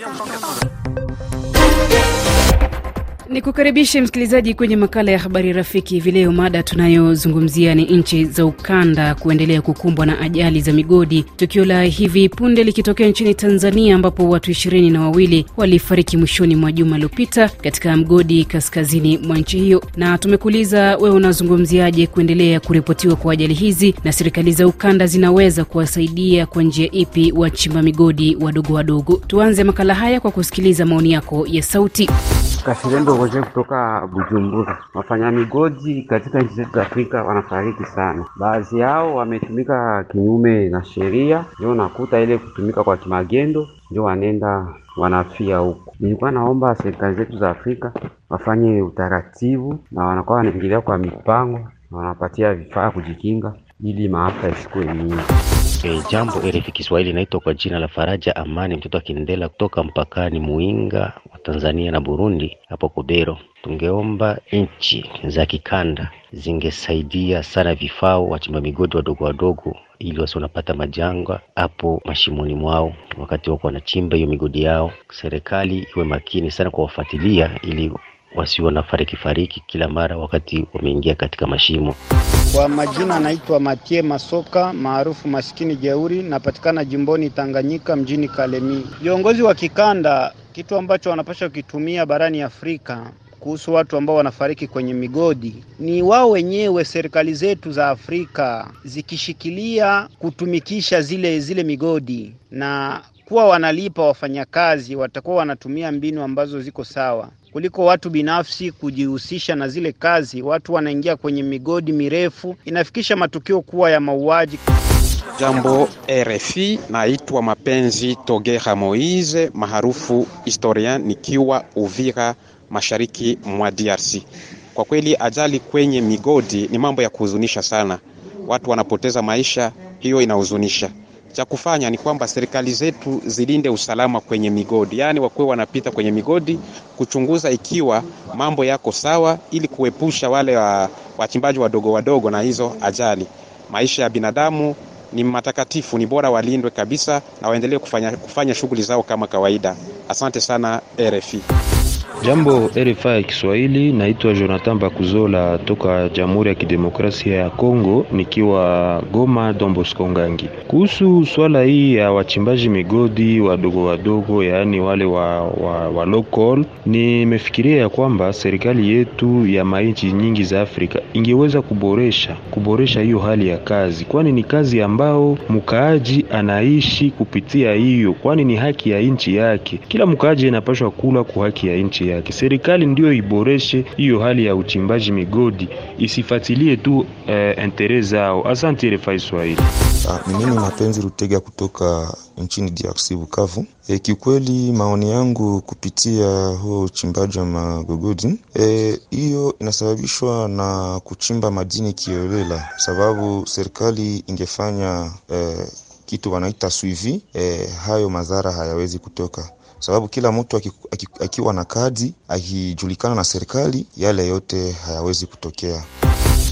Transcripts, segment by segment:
要不，双开。Ni kukaribishe msikilizaji kwenye makala ya habari rafiki. Hivi leo mada tunayozungumzia ni nchi za ukanda kuendelea kukumbwa na ajali za migodi, tukio la hivi punde likitokea nchini Tanzania ambapo watu ishirini na wawili walifariki mwishoni mwa juma liopita katika mgodi kaskazini mwa nchi hiyo. Na tumekuuliza wewe unazungumziaje kuendelea kuripotiwa kwa ajali hizi, na serikali za ukanda zinaweza kuwasaidia kwa njia ipi wachimba migodi wadogo wadogo? Tuanze makala haya kwa kusikiliza maoni yako ya sauti. Kashirendo Roje kutoka Bujumbura. Wafanya migodi katika nchi zetu za Afrika wanafariki sana, baadhi yao wametumika kinyume na sheria, ndio nakuta ile kutumika kwa kimagendo, ndio wanenda wanafia huko. Nilikuwa naomba serikali zetu za Afrika wafanye utaratibu na wanakuwa wanaingilia kwa mipango na wanapatia vifaa kujikinga ili maafa yasikuwe nyingi. E, jambo RFI Kiswahili, naitwa kwa jina la Faraja Amani mtoto wa Kindela kutoka mpakani Muinga wa Tanzania na Burundi hapo Kobero. Tungeomba nchi za kikanda zingesaidia sana vifao wachimba migodi wadogo wadogo, ili wasi wanapata majanga hapo mashimoni mwao wakati wako wanachimba hiyo migodi yao. Serikali iwe makini sana kwa wafuatilia, ili wasiwe na fariki kila mara wakati wameingia katika mashimo. Kwa majina anaitwa Matie Masoka maarufu maskini jeuri, napatikana jimboni Tanganyika mjini Kalemi. Viongozi wa kikanda, kitu ambacho wanapaswa kukitumia barani Afrika kuhusu watu ambao wanafariki kwenye migodi ni wao wenyewe, serikali zetu za Afrika zikishikilia kutumikisha zile zile migodi na kuwa wanalipa wafanyakazi, watakuwa wanatumia mbinu ambazo ziko sawa kuliko watu binafsi kujihusisha na zile kazi. Watu wanaingia kwenye migodi mirefu, inafikisha matukio kuwa ya mauaji. Jambo RFI, naitwa Mapenzi Togera Moise maarufu historien, nikiwa Uvira, mashariki mwa DRC. Kwa kweli ajali kwenye migodi ni mambo ya kuhuzunisha sana, watu wanapoteza maisha, hiyo inahuzunisha. Cha kufanya ni kwamba serikali zetu zilinde usalama kwenye migodi, yaani wakuwe wanapita kwenye migodi kuchunguza ikiwa mambo yako sawa, ili kuepusha wale wa, wachimbaji wadogo wadogo na hizo ajali. Maisha ya binadamu ni matakatifu, ni bora walindwe kabisa na waendelee kufanya, kufanya shughuli zao kama kawaida. Asante sana RFI. Jambo RFI Kiswahili, naitwa Jonathan Bakuzola toka Jamhuri ya Kidemokrasia ya Kongo, nikiwa Goma Dombosco Ngangi. Kuhusu swala hii ya wachimbaji migodi wadogo wadogo, yaani wale wa, wa, wa local, nimefikiria ya kwamba serikali yetu ya mainchi nyingi za Afrika ingeweza kuboresha kuboresha hiyo hali ya kazi, kwani ni kazi ambao mkaaji anaishi kupitia hiyo, kwani ni haki ya nchi yake. Kila mkaaji anapaswa kula kwa haki ya nchi yake. Serikali ndiyo iboreshe hiyo hali ya uchimbaji migodi, isifatilie tu eh, entere zao. Asante RFI Swahili. Ni mimi Mapenzi Rutega kutoka nchini DRC Bukavu. E, kiukweli maoni yangu kupitia huo uchimbaji wa magogodi hiyo e, inasababishwa na kuchimba madini kiolela, sababu serikali ingefanya e, kitu wanaita suivi e, hayo madhara hayawezi kutoka sababu kila mtu aki, aki, akiwa na kadi akijulikana na serikali, yale yote hayawezi kutokea.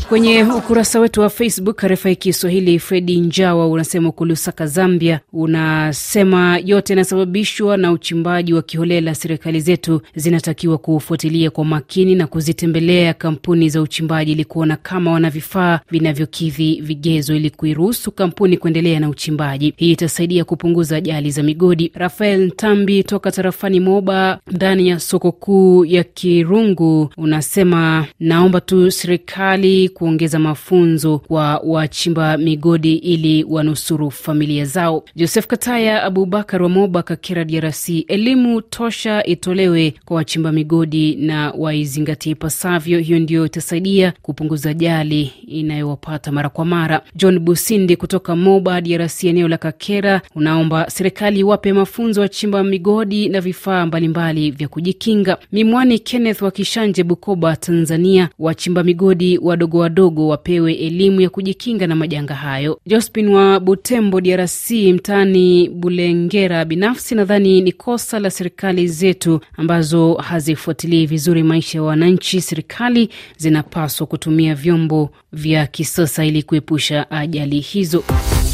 Kwenye ukurasa wetu wa Facebook RFI Kiswahili, Fredi Njawa unasema uko Lusaka, Zambia, unasema yote yanasababishwa na uchimbaji wa kiholela. Serikali zetu zinatakiwa kufuatilia kwa makini na kuzitembelea kampuni za uchimbaji ili kuona kama wana vifaa vinavyokidhi vigezo ili kuiruhusu kampuni kuendelea na uchimbaji. Hii itasaidia kupunguza ajali za migodi. Rafael Ntambi toka tarafani Moba ndani ya soko kuu ya Kirungu unasema naomba tu serikali kuongeza mafunzo kwa wachimba migodi ili wanusuru familia zao. Joseph Kataya Abubakar wa Moba Kakera, DRC, elimu tosha itolewe kwa wachimba migodi na waizingatie ipasavyo. Hiyo ndiyo itasaidia kupunguza ajali inayowapata mara kwa mara. John Busindi kutoka Moba, DRC, eneo la Kakera, unaomba serikali iwape mafunzo wachimba migodi na vifaa mbalimbali vya kujikinga. Mimwani Kenneth wa Kishanje, Bukoba, Tanzania, wachimba migodi wadogo wadogo wapewe elimu ya kujikinga na majanga hayo. Jospin wa Butembo, DRC, mtaani Bulengera, binafsi nadhani ni kosa la serikali zetu ambazo hazifuatilii vizuri maisha ya wananchi. Serikali zinapaswa kutumia vyombo vya kisasa ili kuepusha ajali hizo.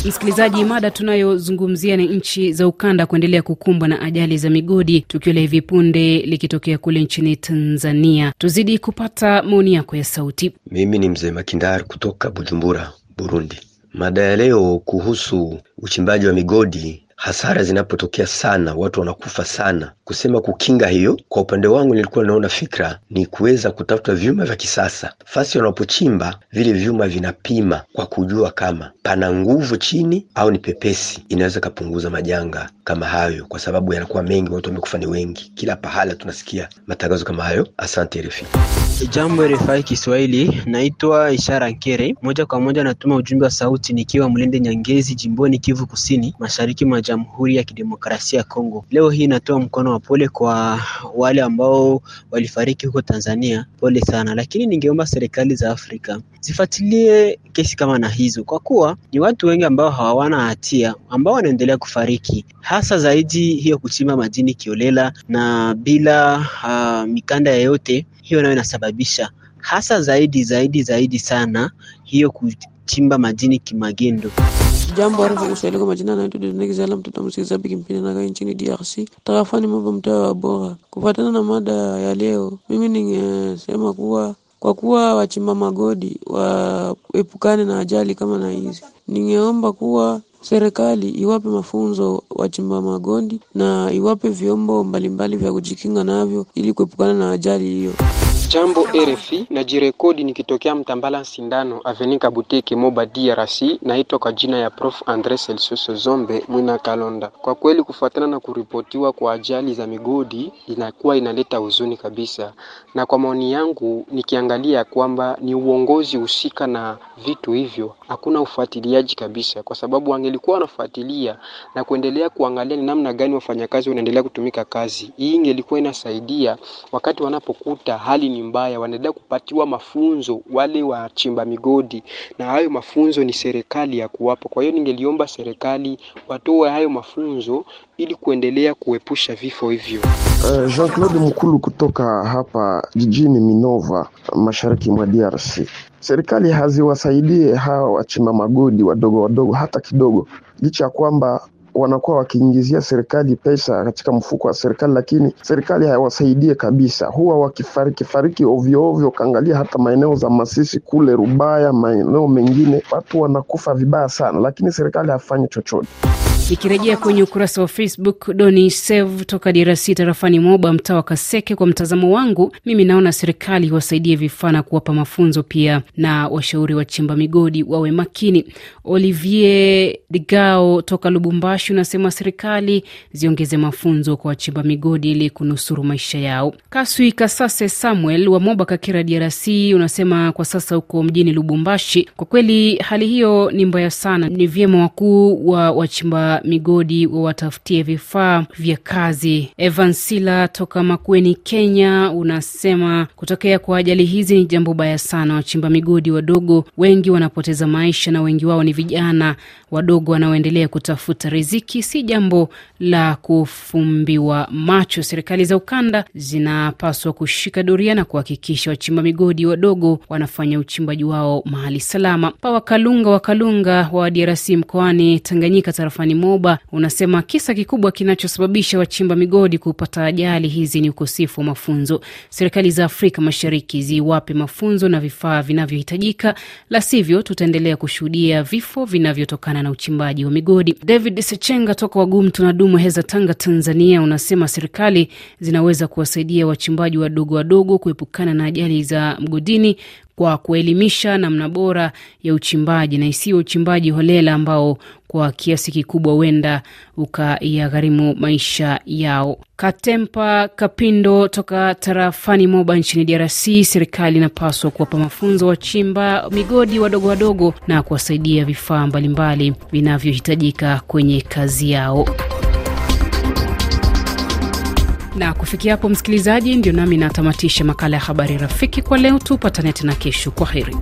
Msikilizaji, mada tunayozungumzia ni nchi za ukanda kuendelea kukumbwa na ajali za migodi, tukio la hivi punde likitokea kule nchini Tanzania. Tuzidi kupata maoni yako ya sauti. Mimi ni mzee Makindar kutoka Bujumbura, Burundi. Mada ya leo kuhusu uchimbaji wa migodi hasara zinapotokea sana, watu wanakufa sana. Kusema kukinga hiyo, kwa upande wangu nilikuwa naona fikra ni kuweza kutafuta vyuma vya kisasa. Fasi wanapochimba vile vyuma vinapima kwa kujua kama pana nguvu chini au ni pepesi, inaweza kapunguza majanga kama hayo, kwa sababu yanakuwa mengi, watu wamekufa ni wengi. Kila pahala tunasikia matangazo kama hayo. Asante RFI. Jambo RFI Kiswahili, naitwa Ishara Nkere, moja kwa moja natuma ujumbe wa sauti nikiwa Mlende Nyangezi, jimboni Kivu Kusini, mashariki mwa Jamhuri ya Kidemokrasia ya Kongo. Leo hii natoa mkono wa pole kwa wale ambao walifariki huko Tanzania, pole sana, lakini ningeomba serikali za Afrika zifuatilie kesi kama na hizo, kwa kuwa ni watu wengi ambao hawana hatia ambao wanaendelea kufariki, hasa zaidi hiyo kuchimba madini kiolela na bila uh, mikanda yoyote. Hiyo nayo inasababisha hasa zaidi zaidi zaidi sana hiyo kuchimba madini kimagendo. Jambo arifu Kiswahili kwa majina naitwa Dudunekizala mtoto msikilizaji kimpini nakaa nchini DRC tarafani mambo mtaa wa Bora. Kufuatana na mada ya leo, mimi ningesema kuwa kwa kuwa wachimba magodi waepukane na ajali kama na hizi, ningeomba kuwa serikali iwape mafunzo wachimba magondi na iwape vyombo mbalimbali vya kujikinga navyo ili kuepukana na ajali hiyo. Jambo RFI, najirekodi nikitokea Mtambala Sindano Avenika Buteke Moba DRC. Naitwa kwa jina ya Prof Andre Celsoso Zombe Mwina Kalonda. Kwa kweli, kufuatana na kuripotiwa kwa ajali za migodi inakuwa inaleta huzuni kabisa, na kwa maoni yangu nikiangalia kwamba ni uongozi husika na vitu hivyo, hakuna ufuatiliaji kabisa, kwa sababu wangelikuwa wanafuatilia na kuendelea kuangalia ni namna gani wafanyakazi wanaendelea kutumika kazi, hii ingelikuwa inasaidia wakati wanapokuta hali ni mbaya, wanaendelea kupatiwa mafunzo wale wachimba migodi, na hayo mafunzo ni serikali ya kuwapa. Kwa hiyo ningeliomba serikali watoe hayo mafunzo ili kuendelea kuepusha vifo hivyo. Uh, Jean-Claude Mkulu kutoka hapa jijini Minova, mashariki mwa DRC. Serikali haziwasaidie hawa wachimba magodi wadogo wadogo hata kidogo, licha ya kwamba wanakuwa wakiingizia serikali pesa katika mfuko wa serikali, lakini serikali hawasaidie kabisa. Huwa wakifariki fariki ovyo ovyo. Kaangalia hata maeneo za Masisi kule Rubaya, maeneo mengine watu wanakufa vibaya sana, lakini serikali hafanyi chochote. Nikirejea kwenye ukurasa wa Facebook, Doni Sev toka DRC tarafani Moba, mtaa wa Kaseke. Kwa mtazamo wangu mimi, naona serikali wasaidie vifaa na kuwapa mafunzo pia, na washauri wachimba migodi wawe makini. Olivier Digao toka Lubumbashi unasema serikali ziongeze mafunzo kwa wachimba migodi ili kunusuru maisha yao. Kaswi Kasase Samuel wa Moba Kakira, DRC unasema kwa sasa huko mjini Lubumbashi, kwa kweli hali hiyo ni mbaya sana. Ni vyema wakuu wa wachimba migodi wawatafutie vifaa vya kazi. Evansila toka Makueni, Kenya unasema kutokea kwa ajali hizi ni jambo baya sana. Wachimba migodi wadogo wengi wanapoteza maisha na wengi wao ni vijana wadogo wanaoendelea kutafuta riziki. Si jambo la kufumbiwa macho. Serikali za ukanda zinapaswa kushika doria na kuhakikisha wachimba migodi wadogo wanafanya uchimbaji wao mahali salama. pa wakalunga wakalunga wa DRC mkoani Tanganyika tarafani Moba unasema kisa kikubwa kinachosababisha wachimba migodi kupata ajali hizi ni ukosefu wa mafunzo. Serikali za Afrika Mashariki ziwape mafunzo na vifaa vinavyohitajika, la sivyo tutaendelea kushuhudia vifo vinavyotokana na uchimbaji wa migodi. David Sechenga toka Wagumu tunadumu Heza, Tanga, Tanzania unasema serikali zinaweza kuwasaidia wachimbaji wadogo wadogo kuepukana na ajali za mgodini kwa kuelimisha namna bora ya uchimbaji na isiyo uchimbaji holela ambao kwa kiasi kikubwa huenda ukayagharimu maisha yao. Katempa Kapindo toka tarafani Moba nchini DRC, serikali inapaswa kuwapa mafunzo wachimba migodi wadogo wadogo na kuwasaidia vifaa mbalimbali vinavyohitajika kwenye kazi yao. Na kufikia hapo, msikilizaji, ndio nami natamatisha makala ya habari rafiki kwa leo. Tupatane tena kesho. Kwa heri.